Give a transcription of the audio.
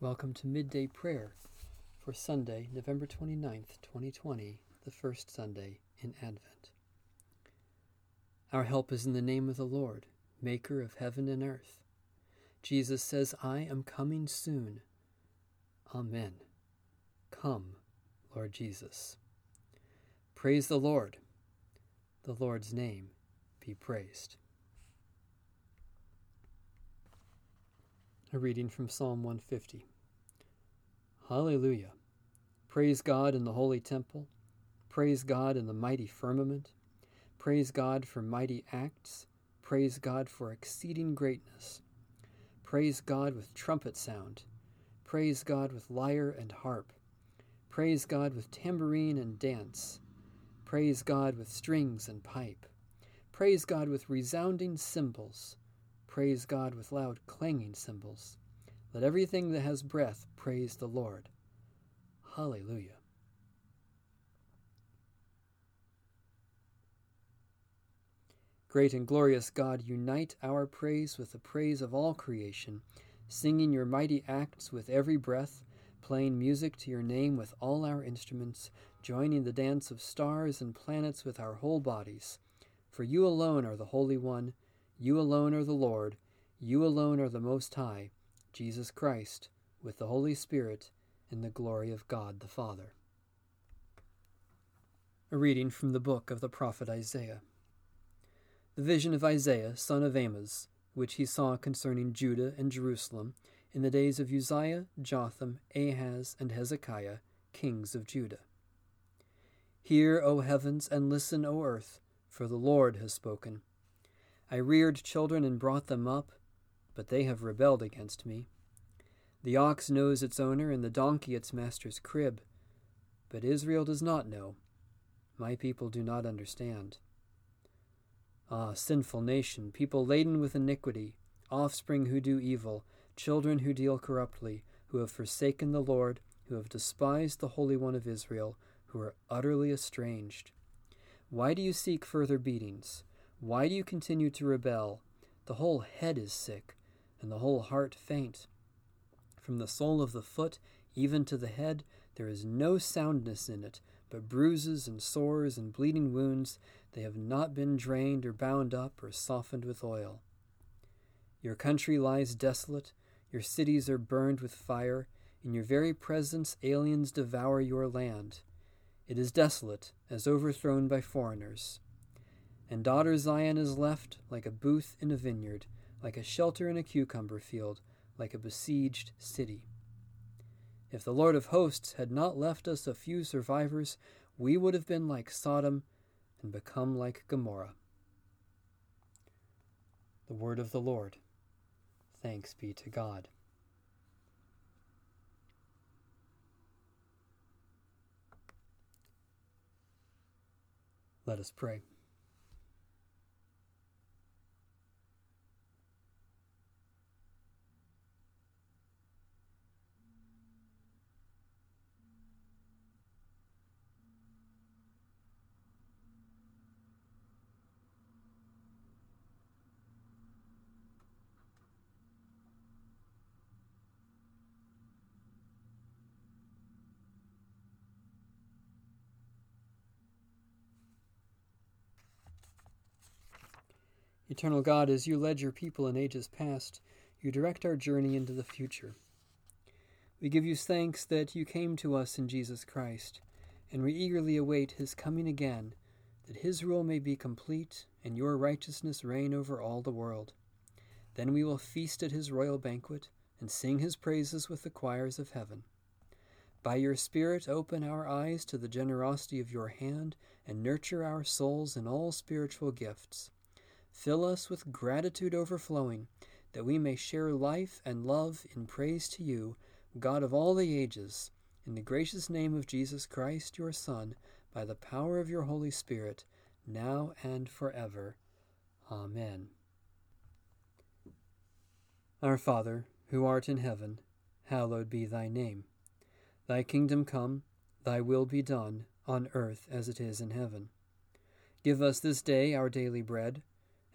Welcome to Midday Prayer for Sunday, November 29th, 2020, the first Sunday in Advent. Our help is in the name of the Lord, Maker of heaven and earth. Jesus says, I am coming soon. Amen. Come, Lord Jesus. Praise the Lord. The Lord's name be praised. A reading from Psalm 150. Hallelujah. Praise God in the holy temple. Praise God in the mighty firmament. Praise God for mighty acts. Praise God for exceeding greatness. Praise God with trumpet sound. Praise God with lyre and harp. Praise God with tambourine and dance. Praise God with strings and pipe. Praise God with resounding cymbals. Praise God with loud clanging cymbals. Let everything that has breath praise the Lord. Hallelujah. Great and glorious God, unite our praise with the praise of all creation, singing your mighty acts with every breath, playing music to your name with all our instruments, joining the dance of stars and planets with our whole bodies. For you alone are the Holy One, you alone are the Lord, you alone are the Most High, Jesus Christ, with the Holy Spirit, in the glory of God the Father. A reading from the book of the prophet Isaiah. The vision of Isaiah, son of Amoz, which he saw concerning Judah and Jerusalem in the days of Uzziah, Jotham, Ahaz, and Hezekiah, kings of Judah. Hear, O heavens, and listen, O earth, for the Lord has spoken. I reared children and brought them up, but they have rebelled against me. The ox knows its owner, and the donkey its master's crib, but Israel does not know. My people do not understand. Ah, sinful nation, people laden with iniquity, offspring who do evil, children who deal corruptly, who have forsaken the Lord, who have despised the Holy One of Israel, who are utterly estranged. Why do you seek further beatings? Why do you continue to rebel? The whole head is sick, and the whole heart faint. From the sole of the foot even to the head, there is no soundness in it, but bruises and sores and bleeding wounds, they have not been drained or bound up or softened with oil. Your country lies desolate, your cities are burned with fire, in your very presence aliens devour your land. It is desolate, as overthrown by foreigners. And daughter Zion is left like a booth in a vineyard, like a shelter in a cucumber field, like a besieged city. If the Lord of hosts had not left us a few survivors, we would have been like Sodom and become like Gomorrah. The word of the Lord. Thanks be to God. Let us pray. Eternal God, as you led your people in ages past, you direct our journey into the future. We give you thanks that you came to us in Jesus Christ, and we eagerly await his coming again, that his rule may be complete and your righteousness reign over all the world. Then we will feast at his royal banquet and sing his praises with the choirs of heaven. By your Spirit, open our eyes to the generosity of your hand and nurture our souls in all spiritual gifts Fill us with gratitude overflowing, that we may share life and love in praise to you, God of all the ages, in the gracious name of Jesus Christ, your Son, by the power of your Holy Spirit, now and forever. Amen. Our Father, who art in heaven, hallowed be thy name. Thy kingdom come, thy will be done, on earth as it is in heaven. Give us this day our daily bread